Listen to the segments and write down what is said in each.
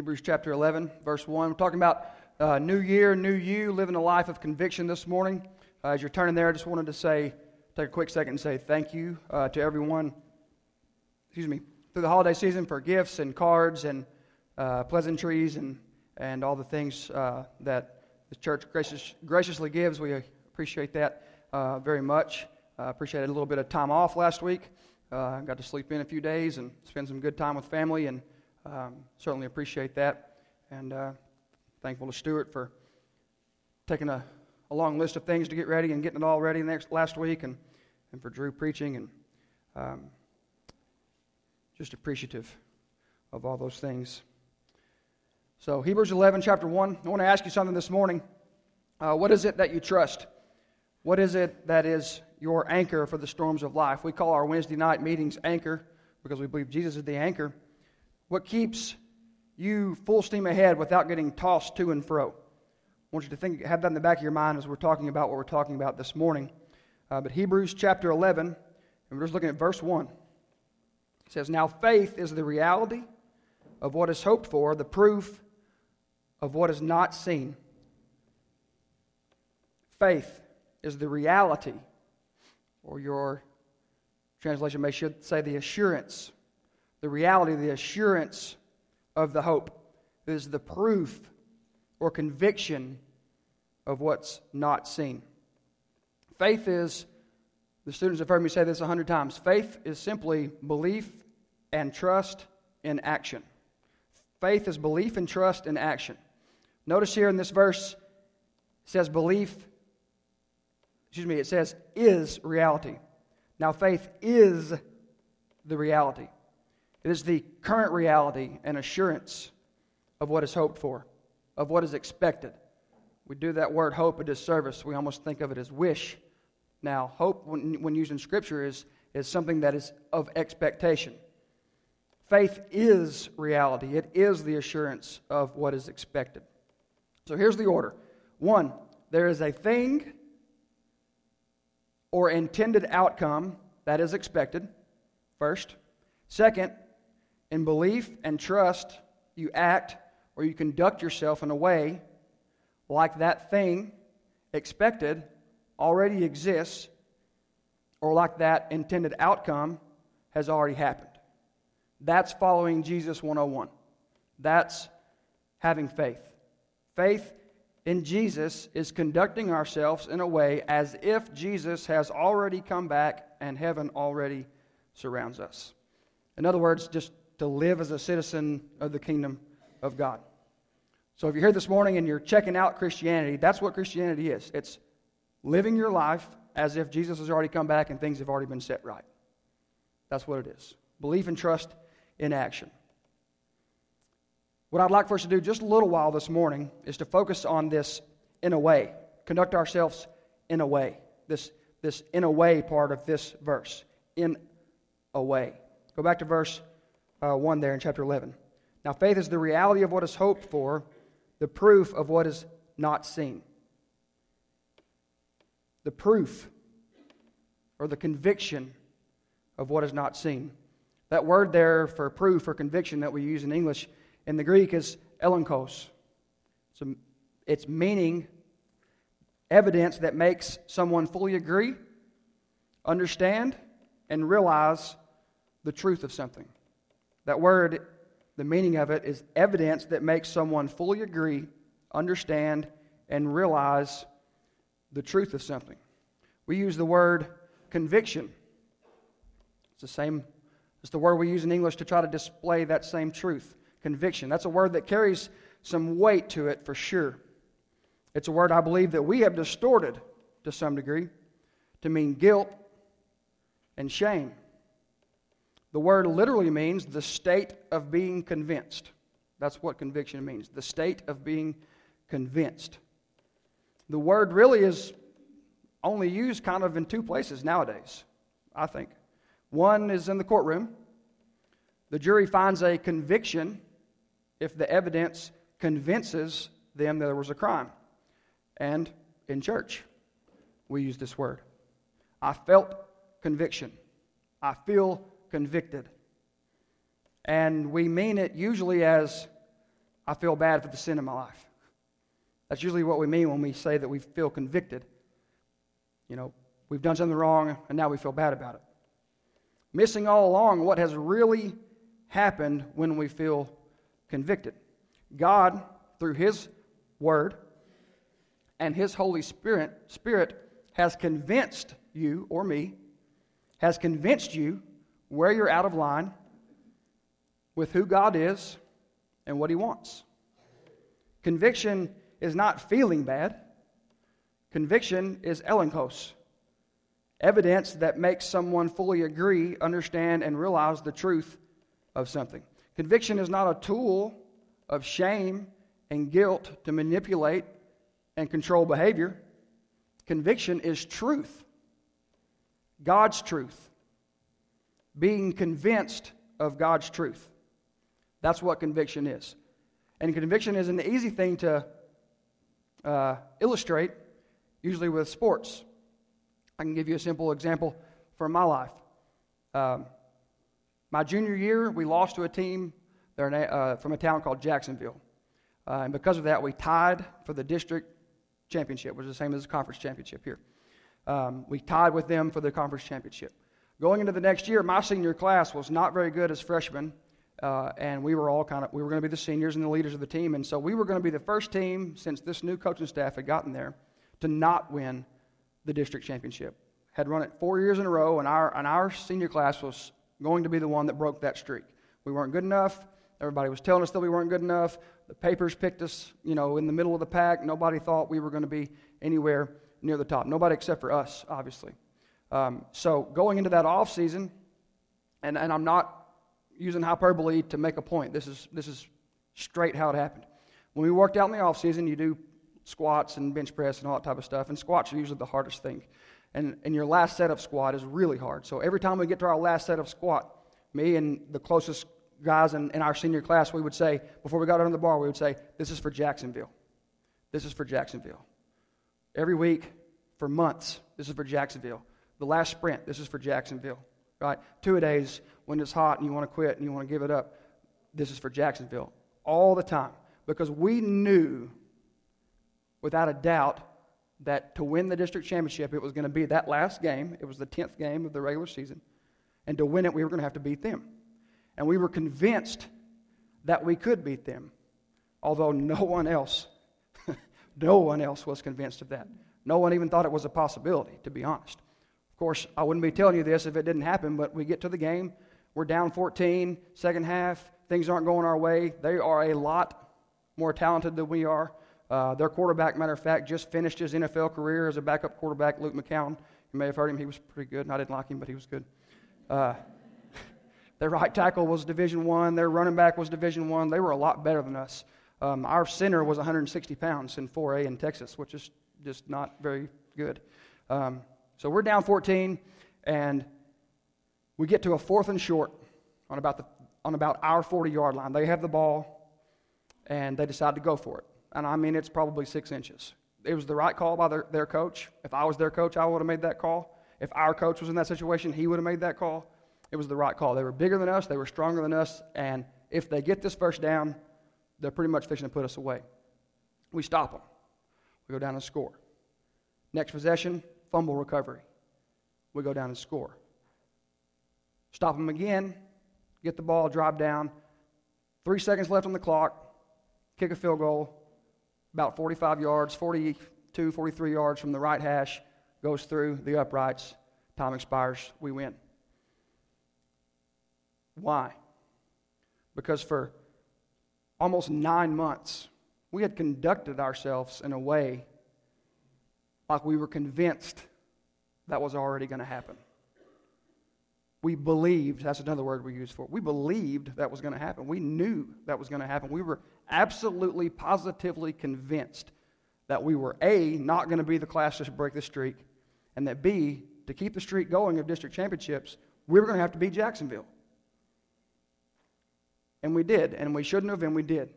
Hebrews chapter 11, verse 1. We're talking about uh, new year, new you, living a life of conviction this morning. Uh, as you're turning there, I just wanted to say, take a quick second and say thank you uh, to everyone, excuse me, through the holiday season for gifts and cards and uh, pleasantries and, and all the things uh, that the church gracious, graciously gives. We appreciate that uh, very much. I appreciated a little bit of time off last week. Got to sleep in a few days and spend some good time with family and um, certainly appreciate that. And uh, thankful to Stuart for taking a, a, long list of things to get ready and getting it all ready next, last week, and, and for Drew preaching, and um, just appreciative of all those things. So, Hebrews 11, chapter 1. I want to ask you something this morning. Uh, what is it that you trust? What is it that is your anchor for the storms of life? We call our Wednesday night meetings anchor because we believe Jesus is the anchor. What keeps you full steam ahead without getting tossed to and fro? I want you to think, have that in the back of your mind as we're talking about what we're talking about this morning. Uh, but Hebrews chapter 11, and we're just looking at verse 1. It says, Now faith is the reality of what is hoped for, the proof of what is not seen. Faith is the reality, or your translation may should say the assurance the reality, the assurance of the hope is the proof or conviction of what's not seen. Faith is, the students have heard me say this a hundred times, faith is simply belief and trust in action. Faith is belief and trust in action. Notice here in this verse, it says belief, excuse me, it says is reality. Now, faith is the reality. It is the current reality and assurance of what is hoped for, of what is expected. We do that word hope a disservice. We almost think of it as wish. Now, hope, when, when used in Scripture, is, is something that is of expectation. Faith is reality, it is the assurance of what is expected. So here's the order one, there is a thing or intended outcome that is expected, first. Second, in belief and trust, you act or you conduct yourself in a way like that thing expected already exists or like that intended outcome has already happened. That's following Jesus 101. That's having faith. Faith in Jesus is conducting ourselves in a way as if Jesus has already come back and heaven already surrounds us. In other words, just to live as a citizen of the kingdom of God. So if you're here this morning and you're checking out Christianity, that's what Christianity is. It's living your life as if Jesus has already come back and things have already been set right. That's what it is. Belief and trust in action. What I'd like for us to do just a little while this morning is to focus on this in a way, conduct ourselves in a way. This, this in a way part of this verse. In a way. Go back to verse uh, 1 there in chapter 11. Now, faith is the reality of what is hoped for, the proof of what is not seen. The proof or the conviction of what is not seen. That word there for proof or conviction that we use in English in the Greek is elenkos. A, it's meaning evidence that makes someone fully agree, understand, and realize the truth of something. That word, the meaning of it is evidence that makes someone fully agree, understand, and realize the truth of something. We use the word conviction. It's the same, it's the word we use in English to try to display that same truth. Conviction. That's a word that carries some weight to it for sure. It's a word I believe that we have distorted to some degree to mean guilt and shame. The word literally means the state of being convinced. That's what conviction means the state of being convinced. The word really is only used kind of in two places nowadays, I think. One is in the courtroom. The jury finds a conviction if the evidence convinces them that there was a crime. And in church, we use this word. I felt conviction. I feel convicted. And we mean it usually as I feel bad for the sin in my life. That's usually what we mean when we say that we feel convicted. You know, we've done something wrong and now we feel bad about it. Missing all along what has really happened when we feel convicted. God, through His Word and His Holy Spirit, Spirit has convinced you or me, has convinced you where you're out of line with who God is and what He wants. Conviction is not feeling bad. Conviction is elenkos, evidence that makes someone fully agree, understand, and realize the truth of something. Conviction is not a tool of shame and guilt to manipulate and control behavior. Conviction is truth, God's truth. Being convinced of God's truth. That's what conviction is. And conviction is an easy thing to uh, illustrate, usually with sports. I can give you a simple example from my life. Um, my junior year, we lost to a team uh, from a town called Jacksonville. Uh, and because of that, we tied for the district championship, which is the same as the conference championship here. Um, we tied with them for the conference championship. Going into the next year, my senior class was not very good as freshmen, uh, and we were all kind of we were going to be the seniors and the leaders of the team, and so we were going to be the first team since this new coaching staff had gotten there to not win the district championship. Had run it four years in a row, and our and our senior class was going to be the one that broke that streak. We weren't good enough. Everybody was telling us that we weren't good enough. The papers picked us, you know, in the middle of the pack. Nobody thought we were going to be anywhere near the top. Nobody except for us, obviously. Um, so going into that off season, and, and I'm not using hyperbole to make a point. This is, this is straight how it happened. When we worked out in the off season, you do squats and bench press and all that type of stuff, and squats are usually the hardest thing. And, and your last set of squat is really hard. So every time we get to our last set of squat, me and the closest guys in, in our senior class, we would say, before we got under the bar, we would say, This is for Jacksonville. This is for Jacksonville. Every week, for months, this is for Jacksonville. The last sprint, this is for Jacksonville. Right? Two a days when it's hot and you want to quit and you want to give it up. This is for Jacksonville. All the time. Because we knew without a doubt that to win the district championship, it was going to be that last game. It was the 10th game of the regular season. And to win it, we were going to have to beat them. And we were convinced that we could beat them, although no one else, no one else was convinced of that. No one even thought it was a possibility, to be honest. Course, I wouldn't be telling you this if it didn't happen, but we get to the game. We're down 14, second half. Things aren't going our way. They are a lot more talented than we are. Uh, their quarterback, matter of fact, just finished his NFL career as a backup quarterback, Luke McCown. You may have heard him. He was pretty good. I didn't like him, but he was good. Uh, their right tackle was Division One. Their running back was Division One. They were a lot better than us. Um, our center was 160 pounds in 4A in Texas, which is just not very good. Um, so we're down 14, and we get to a fourth and short on about, the, on about our 40 yard line. They have the ball, and they decide to go for it and I mean it's probably six inches. It was the right call by their, their coach. If I was their coach, I would have made that call. If our coach was in that situation, he would have made that call. It was the right call. They were bigger than us, they were stronger than us, and if they get this first down, they're pretty much fishing to put us away. We stop them. We go down and score. Next possession, fumble recovery. We go down and score. Stop them again, get the ball, drive down. Three seconds left on the clock, kick a field goal, about 45 yards, 42, 43 yards from the right hash, goes through the uprights. Time expires. We win. Why? Because for almost nine months, we had conducted ourselves in a way like we were convinced that was already going to happen. We believed, that's another word we use for it. We believed that was going to happen. We knew that was going to happen. We were absolutely, positively convinced that we were A, not going to be the class to break the streak, and that B, to keep the streak going of district championships, we were going to have to beat Jacksonville. And we did, and we shouldn't have, and we did.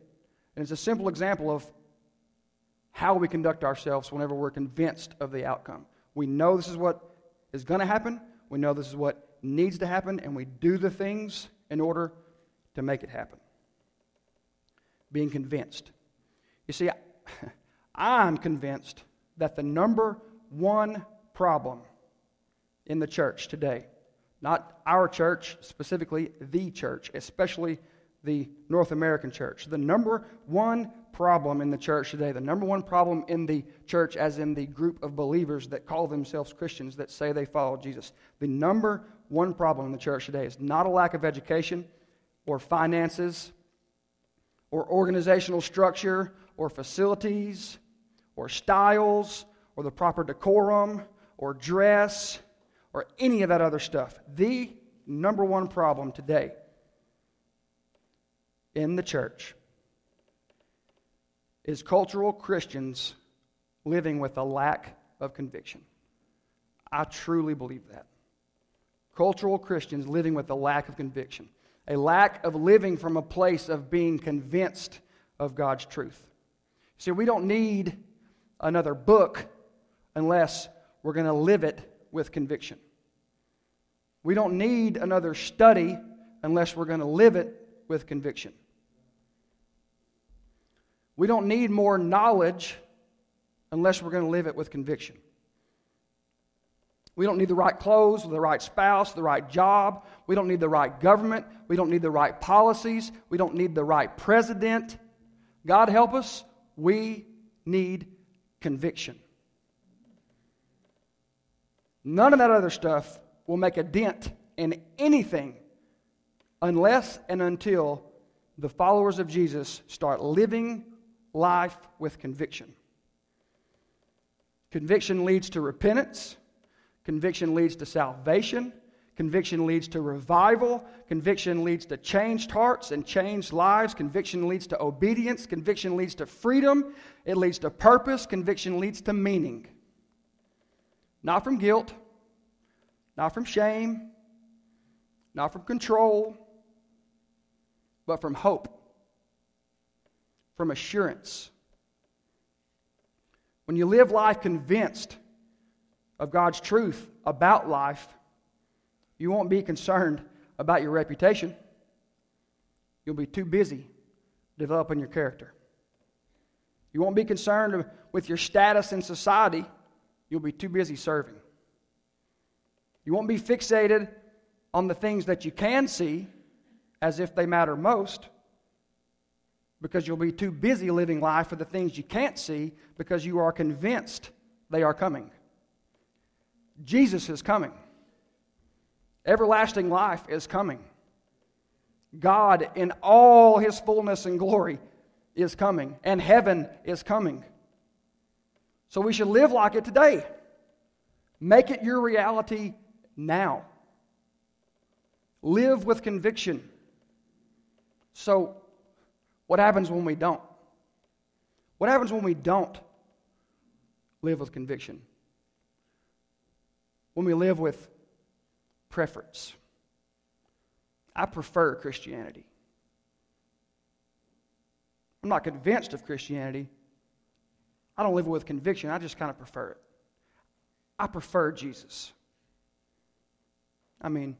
And it's a simple example of how we conduct ourselves whenever we're convinced of the outcome. We know this is what is going to happen, we know this is what needs to happen, and we do the things in order to make it happen. being convinced. You see, I'm convinced that the number one problem in the church today, not our church, specifically the church, especially the North American church, the number one problem in the church today, the number one problem in the church, as in the group of believers that call themselves Christians that say they follow Jesus, the number one problem in the church today is not a lack of education or finances or organizational structure or facilities or styles or the proper decorum or dress or any of that other stuff. The number one problem today in the church is cultural Christians living with a lack of conviction. I truly believe that. Cultural Christians living with a lack of conviction, a lack of living from a place of being convinced of God's truth. See, we don't need another book unless we're going to live it with conviction. We don't need another study unless we're going to live it with conviction. We don't need more knowledge unless we're going to live it with conviction. We don't need the right clothes, the right spouse, the right job. We don't need the right government. We don't need the right policies. We don't need the right president. God help us, we need conviction. None of that other stuff will make a dent in anything unless and until the followers of Jesus start living life with conviction. Conviction leads to repentance. Conviction leads to salvation. Conviction leads to revival. Conviction leads to changed hearts and changed lives. Conviction leads to obedience. Conviction leads to freedom. It leads to purpose. Conviction leads to meaning. Not from guilt, not from shame, not from control, but from hope from assurance. When you live life convinced of God's truth about life, you won't be concerned about your reputation. You'll be too busy developing your character. You won't be concerned with your status in society. You'll be too busy serving. You won't be fixated on the things that you can see as if they matter most because you'll be too busy living life for the things you can't see because you are convinced they are coming. Jesus is coming. Everlasting life is coming. God, in all his fullness and glory, is coming, and heaven is coming. So we should live like it today. Make it your reality now. Live with conviction. So what happens when we don't? What happens when we don't live with conviction? When we live with preference. I prefer Christianity. I'm not convinced of Christianity. I don't live with conviction. I just kind of prefer it. I prefer Jesus. I mean,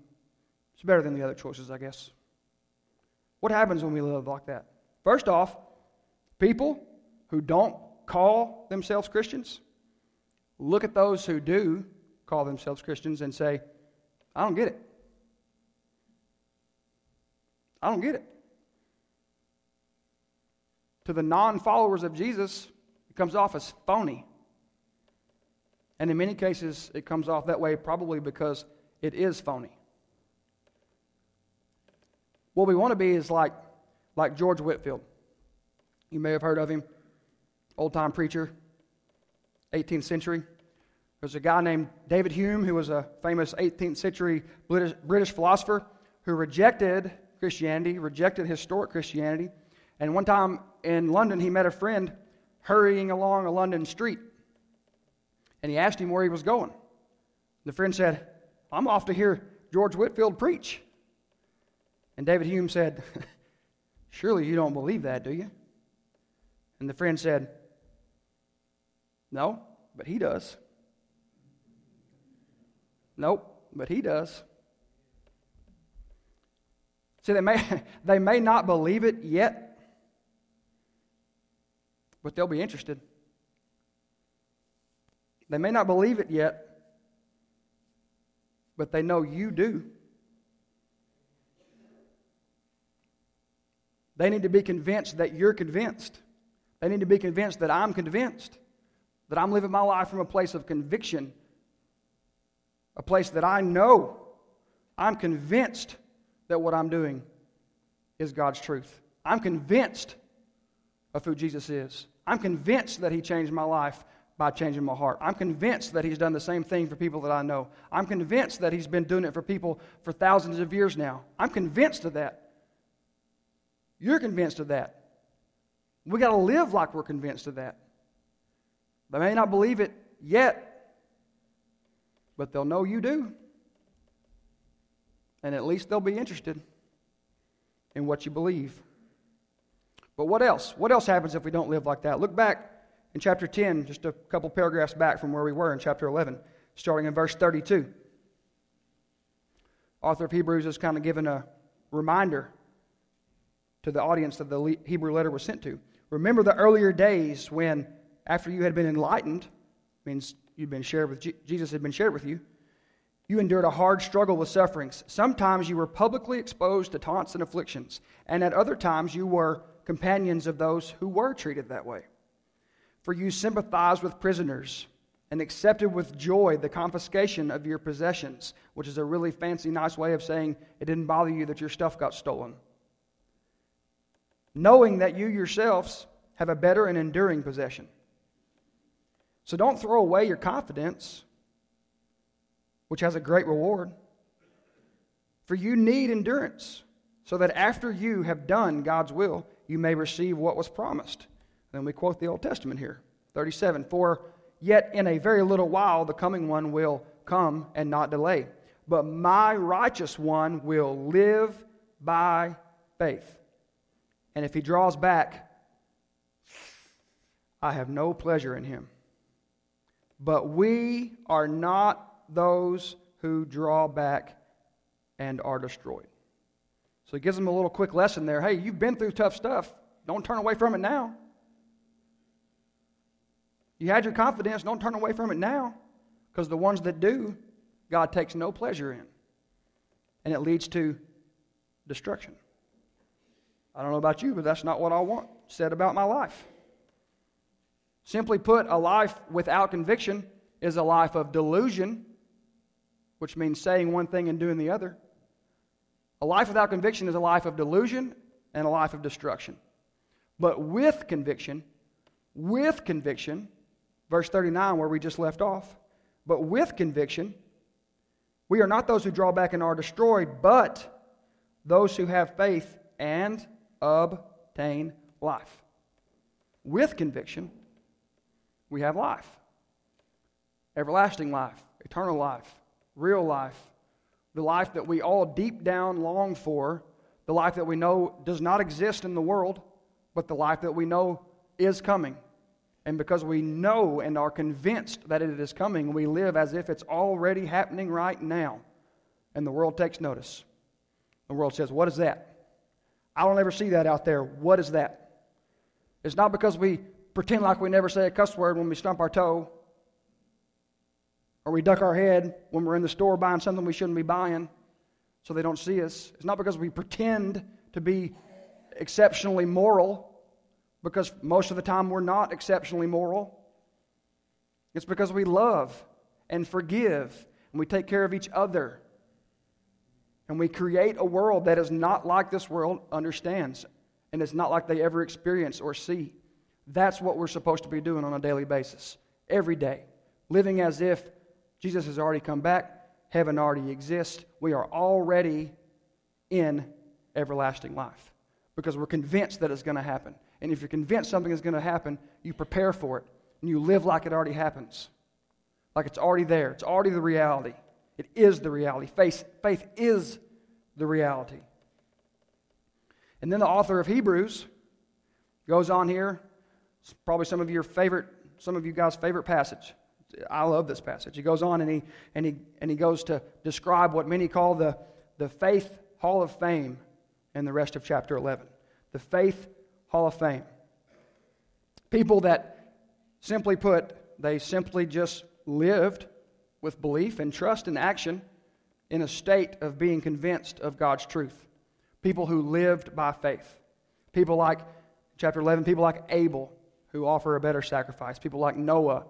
it's better than the other choices, I guess. What happens when we live like that? First off, people who don't call themselves Christians look at those who do call themselves Christians and say, I don't get it. I don't get it. To the non followers of Jesus, it comes off as phony. And in many cases, it comes off that way probably because it is phony. What we want to be is like like George Whitefield. You may have heard of him, old time preacher, 18th century. There's a guy named David Hume who was a famous 18th century British, British philosopher who rejected Christianity, rejected historic Christianity. And one time in London, he met a friend hurrying along a London street. And he asked him where he was going. The friend said, I'm off to hear George Whitefield preach. And David Hume said, Surely you don't believe that, do you? And the friend said, No, but he does. Nope, but he does. See, they may, they may not believe it yet, but they'll be interested. They may not believe it yet, but they know you do. They need to be convinced that you're convinced. They need to be convinced that I'm convinced, that I'm living my life from a place of conviction, a place that I know, I'm convinced that what I'm doing is God's truth. I'm convinced of who Jesus is. I'm convinced that He changed my life by changing my heart. I'm convinced that He's done the same thing for people that I know. I'm convinced that He's been doing it for people for thousands of years now. I'm convinced of that. You're convinced of that. We got to live like we're convinced of that. They may not believe it yet, but they'll know you do. And at least they'll be interested in what you believe. But what else? What else happens if we don't live like that? Look back in chapter 10, just a couple paragraphs back from where we were in chapter 11, starting in verse 32. Author of Hebrews is kind of giving a reminder to the audience that the Hebrew letter was sent to. Remember the earlier days when, after you had been enlightened, means you'd been shared with Jesus had been shared with you, you endured a hard struggle with sufferings. Sometimes you were publicly exposed to taunts and afflictions, and at other times you were companions of those who were treated that way. For you sympathized with prisoners and accepted with joy the confiscation of your possessions, which is a really fancy, nice way of saying it didn't bother you that your stuff got stolen. Knowing that you yourselves have a better and enduring possession. So don't throw away your confidence, which has a great reward. For you need endurance, so that after you have done God's will, you may receive what was promised. Then we quote the Old Testament here 37 For yet in a very little while the coming one will come and not delay. But my righteous one will live by faith. And if he draws back, I have no pleasure in him. But we are not those who draw back and are destroyed. So he gives them a little quick lesson there. Hey, you've been through tough stuff. Don't turn away from it now. You had your confidence. Don't turn away from it now. Because the ones that do, God takes no pleasure in. And it leads to destruction. I don't know about you, but that's not what I want said about my life. Simply put, a life without conviction is a life of delusion, which means saying one thing and doing the other. A life without conviction is a life of delusion and a life of destruction. But with conviction, with conviction, verse 39, where we just left off, but with conviction, we are not those who draw back and are destroyed, but those who have faith and obtain life. With conviction, we have life everlasting life, eternal life, real life, the life that we all deep down long for, the life that we know does not exist in the world, but the life that we know is coming. And because we know and are convinced that it is coming, we live as if it's already happening right now. And the world takes notice. The world says, What is that? I don't ever see that out there. What is that? It's not because we pretend like we never say a cuss word when we stump our toe or we duck our head when we're in the store buying something we shouldn't be buying so they don't see us. It's not because we pretend to be exceptionally moral, because most of the time we're not exceptionally moral. It's because we love and forgive and we take care of each other. And we create a world that is not like this world understands and it's not like they ever experience or see. That's what we're supposed to be doing on a daily basis, every day, living as if Jesus has already come back. Heaven already exists. We are already in everlasting life because we're convinced that it's going to happen. And if you're convinced something is going to happen, you prepare for it and you live like it already happens. Like it's already there. It's already the reality. It is the reality. Faith, faith is the reality. And then the author of Hebrews goes on here. It's probably some of your favorite, some of you guys' favorite passage. I love this passage. He goes on and he, and he, and he goes to describe what many call the, the faith hall of fame in the rest of chapter 11. The faith hall of fame. People that, simply put, they simply just lived with belief and trust and action in a state of being convinced of God's truth. People who lived by faith. People like, chapter 11, people like Abel, who offer a better sacrifice. People like Noah,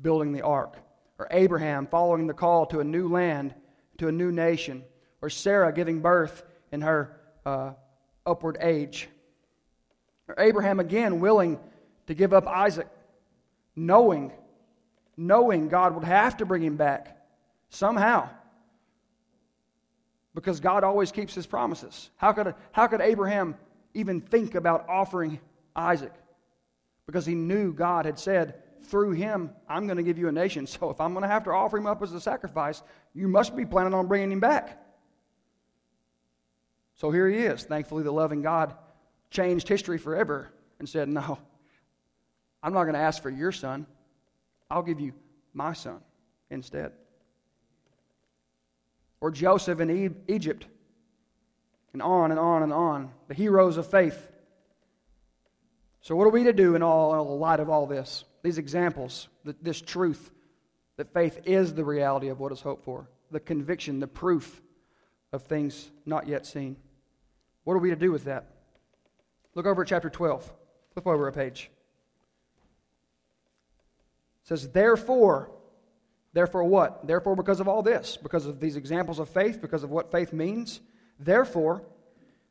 building the ark. Or Abraham, following the call to a new land, to a new nation. Or Sarah, giving birth in her uh, upward age. Or Abraham, again, willing to give up Isaac, knowing, knowing God would have to bring him back somehow because God always keeps his promises. How could, how could Abraham even think about offering Isaac? Because he knew God had said, through him, I'm going to give you a nation. So if I'm going to have to offer him up as a sacrifice, you must be planning on bringing him back. So here he is. Thankfully, the loving God changed history forever and said, No, I'm not going to ask for your son. I'll give you my son instead or Joseph in Egypt, and on and on and on. The heroes of faith. So, what are we to do in all in the light of all this? These examples, this truth that faith is the reality of what is hoped for, the conviction, the proof of things not yet seen. What are we to do with that? Look over at chapter 12. Flip over a page. It says, Therefore, Therefore, what? Therefore, because of all this, because of these examples of faith, because of what faith means. Therefore,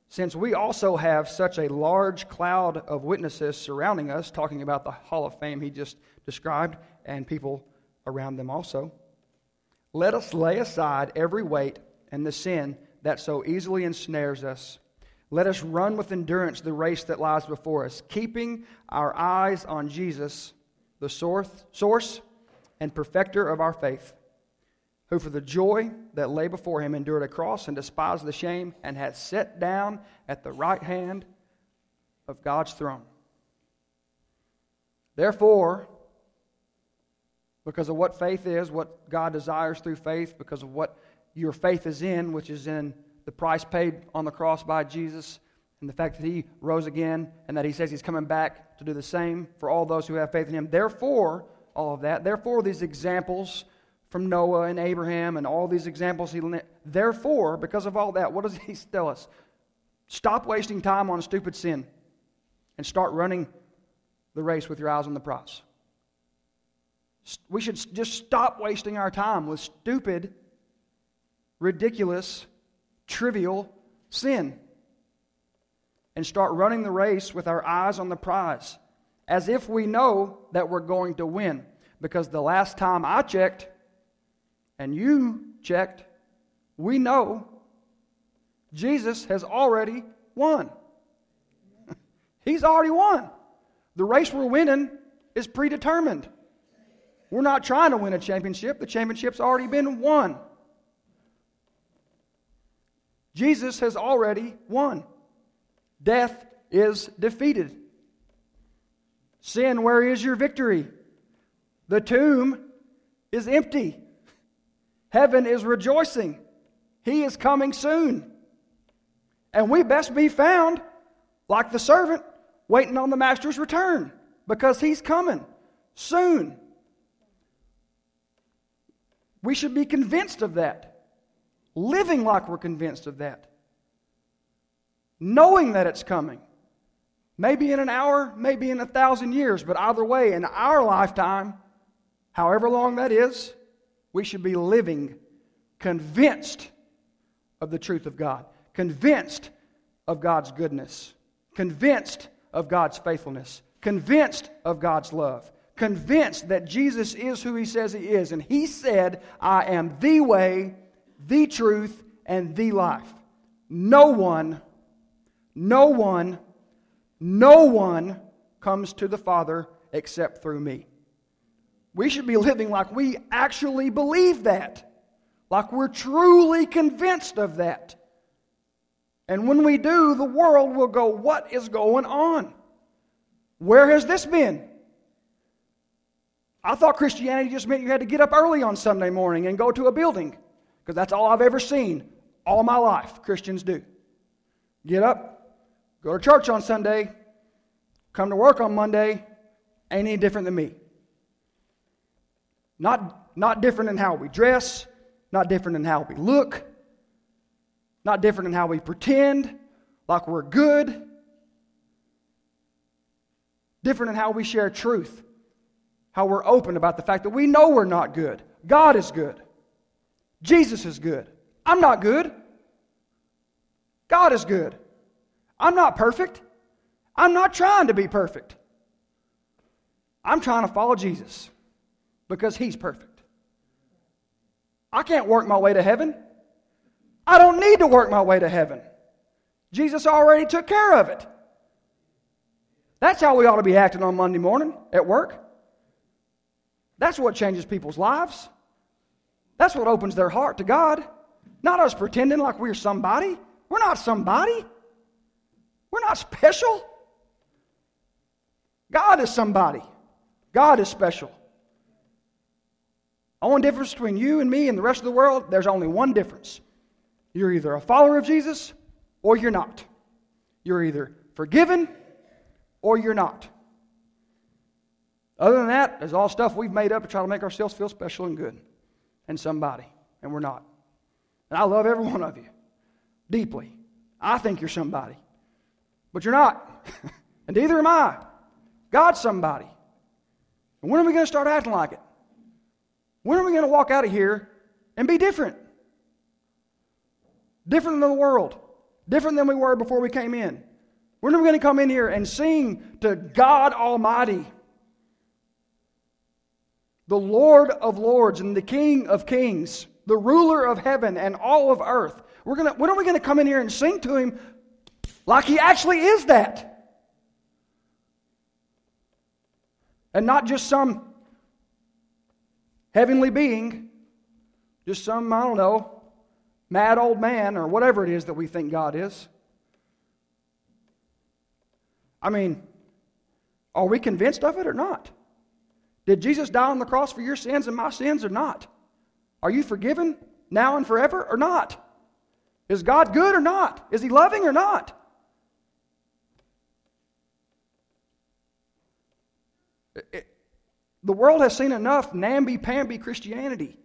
since we also have such a large cloud of witnesses surrounding us, talking about the hall of fame he just described, and people around them also, let us lay aside every weight and the sin that so easily ensnares us. Let us run with endurance the race that lies before us, keeping our eyes on Jesus, the source, and perfecter of our faith, who for the joy that lay before him endured a cross and despised the shame, and hath sat down at the right hand of God's throne. Therefore, because of what faith is, what God desires through faith, because of what your faith is in, which is in the price paid on the cross by Jesus, and the fact that he rose again, and that he says he's coming back to do the same for all those who have faith in him. Therefore, all of that. Therefore, these examples from Noah and Abraham and all these examples, he, therefore, because of all that, what does he tell us? Stop wasting time on stupid sin and start running the race with your eyes on the prize. We should just stop wasting our time with stupid, ridiculous, trivial sin and start running the race with our eyes on the prize as if we know that we're going to win. Because the last time I checked, and you checked, we know Jesus has already won. He's already won. The race we're winning is predetermined. We're not trying to win a championship, the championship's already been won. Jesus has already won. Death is defeated. Sin, where is your victory? The tomb is empty. Heaven is rejoicing. He is coming soon. And we best be found like the servant waiting on the master's return because he's coming soon. We should be convinced of that, living like we're convinced of that, knowing that it's coming. Maybe in an hour, maybe in a thousand years, but either way, in our lifetime, however long that is, we should be living convinced of the truth of God, convinced of God's goodness, convinced of God's faithfulness, convinced of God's love, convinced that Jesus is who he says he is. And he said, I am the way, the truth, and the life. No one, no one no one comes to the Father except through me. We should be living like we actually believe that, like we're truly convinced of that. And when we do, the world will go, What is going on? Where has this been? I thought Christianity just meant you had to get up early on Sunday morning and go to a building, because that's all I've ever seen all my life Christians do. Get up, Go to church on Sunday, come to work on Monday, ain't any different than me. Not, not different in how we dress, not different in how we look, not different in how we pretend like we're good, different in how we share truth, how we're open about the fact that we know we're not good. God is good, Jesus is good. I'm not good. God is good. I'm not perfect. I'm not trying to be perfect. I'm trying to follow Jesus because he's perfect. I can't work my way to heaven. I don't need to work my way to heaven. Jesus already took care of it. That's how we ought to be acting on Monday morning at work. That's what changes people's lives. That's what opens their heart to God. Not us pretending like we're somebody. We're not somebody. We're not special. God is somebody. God is special. Only difference between you and me and the rest of the world, there's only one difference. You're either a follower of Jesus or you're not. You're either forgiven or you're not. Other than that, there's all stuff we've made up to try to make ourselves feel special and good and somebody, and we're not. And I love every one of you deeply. I think you're somebody, but you're not. and neither am I. God's somebody. And when are we going to start acting like it? When are we going to walk out of here and be different? Different than the world. Different than we were before we came in. When are we going to come in here and sing to God Almighty, the Lord of Lords and the King of Kings, the ruler of heaven and all of earth? We're gonna, when are we going to come in here and sing to Him like He actually is that? And not just some heavenly being, just some, I don't know, mad old man or whatever it is that we think God is. I mean, are we convinced of it or not? Did Jesus die on the cross for your sins and my sins or not? Are you forgiven now and forever or not? Is God good or not? Is He loving or not? The world has seen enough namby-pamby Christianity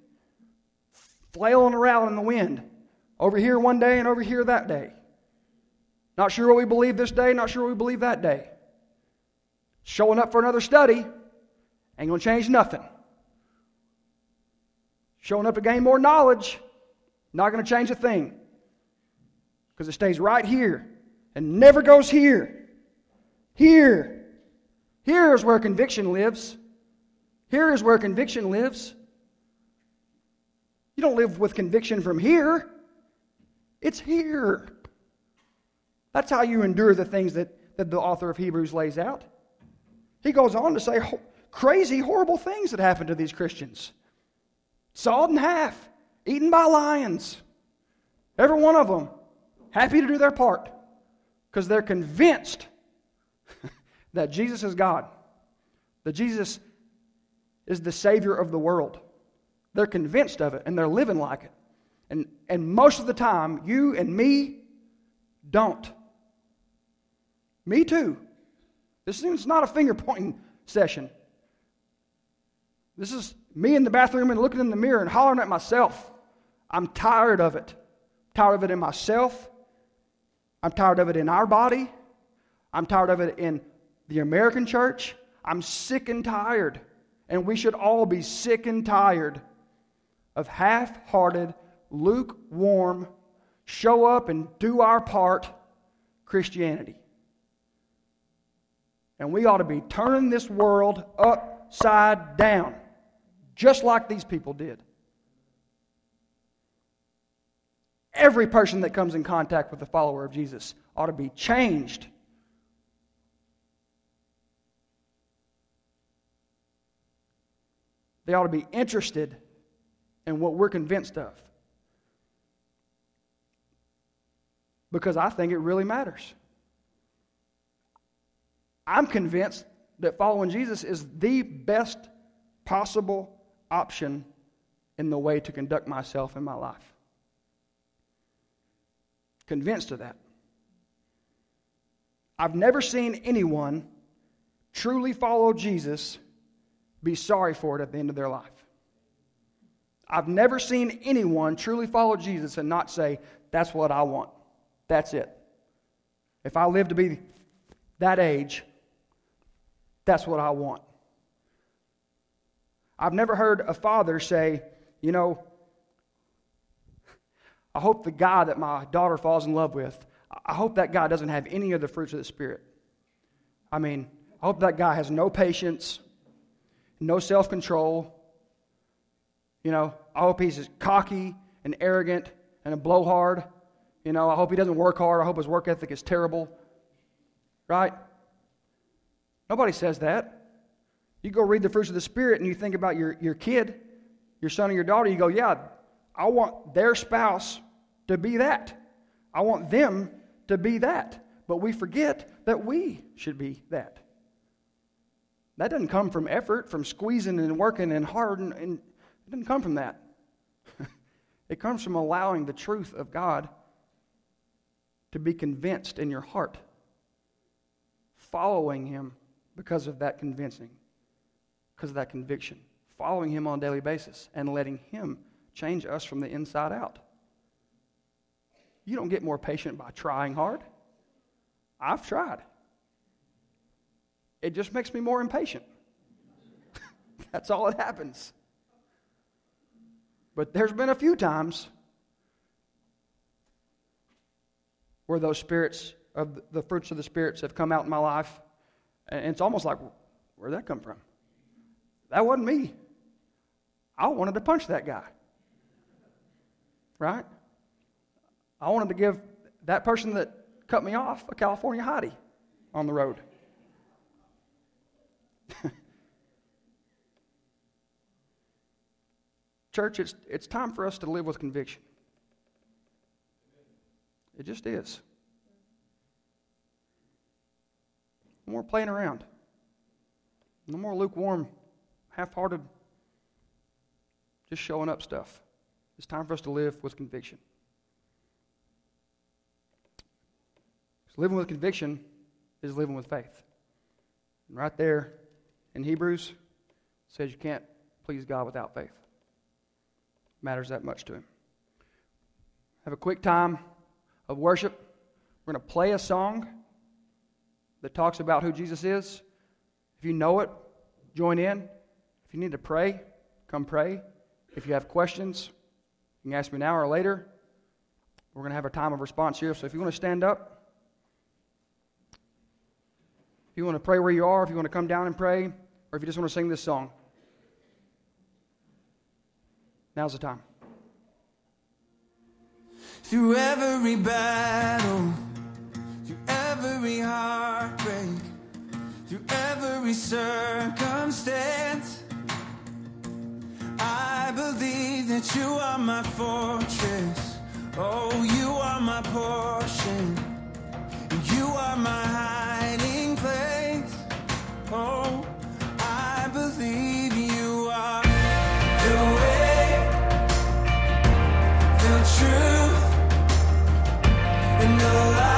flailing around in the wind. Over here one day and over here that day. Not sure what we believe this day, not sure what we believe that day. Showing up for another study ain't going to change nothing. Showing up to gain more knowledge, not going to change a thing. Because it stays right here and never goes here. Here. Here is where conviction lives. Here is where conviction lives. You don't live with conviction from here, it's here. That's how you endure the things that, that the author of Hebrews lays out. He goes on to say crazy, horrible things that happened to these Christians sawed in half, eaten by lions. Every one of them happy to do their part because they're convinced that Jesus is God, that Jesus is the Savior of the world. They're convinced of it and they're living like it. And, and most of the time, you and me don't. Me too. This is not a finger pointing session. This is me in the bathroom and looking in the mirror and hollering at myself. I'm tired of it. Tired of it in myself. I'm tired of it in our body. I'm tired of it in the American church. I'm sick and tired and we should all be sick and tired of half hearted, lukewarm, show up and do our part Christianity. And we ought to be turning this world upside down, just like these people did. Every person that comes in contact with a follower of Jesus ought to be changed They ought to be interested in what we're convinced of. Because I think it really matters. I'm convinced that following Jesus is the best possible option in the way to conduct myself in my life. Convinced of that. I've never seen anyone truly follow Jesus be sorry for it at the end of their life. I've never seen anyone truly follow Jesus and not say, That's what I want. That's it. If I live to be that age, that's what I want. I've never heard a father say, You know, I hope the guy that my daughter falls in love with, I hope that guy doesn't have any of the fruits of the Spirit. I mean, I hope that guy has no patience, no self control. You know, I hope he's cocky and arrogant and a blowhard. You know, I hope he doesn't work hard. I hope his work ethic is terrible. Right? Nobody says that. You go read the fruits of the Spirit and you think about your, your kid, your son or your daughter, you go, yeah, I want their spouse to be that. I want them to be that. But we forget that we should be that. That doesn't come from effort, from squeezing and working and hard, and, and it doesn't come from that. it comes from allowing the truth of God to be convinced in your heart, following Him because of that convincing, because of that conviction, following Him on a daily basis, and letting Him change us from the inside out. You don't get more patient by trying hard. I've tried. It just makes me more impatient. That's all that happens. But there's been a few times where those spirits of the fruits of the spirits have come out in my life, and it's almost like, where'd that come from? That wasn't me. I wanted to punch that guy. Right? I wanted to give that person that cut me off a California hottie on the road. Church, it's, it's time for us to live with conviction. It just is. No more playing around. No more lukewarm, half hearted, just showing up stuff. It's time for us to live with conviction. So living with conviction is living with faith. And right there in Hebrews says you can't please God without faith. Matters that much to him. Have a quick time of worship. We're going to play a song that talks about who Jesus is. If you know it, join in. If you need to pray, come pray. If you have questions, you can ask me now or later. We're going to have a time of response here. So if you want to stand up, if you want to pray where you are, if you want to come down and pray, or if you just want to sing this song, now's the time. Through every battle, through every heartbreak, through every circumstance, I believe that you are my fortress. Oh, you are my portion. You are my hiding place. Oh, I believe truth, and the life.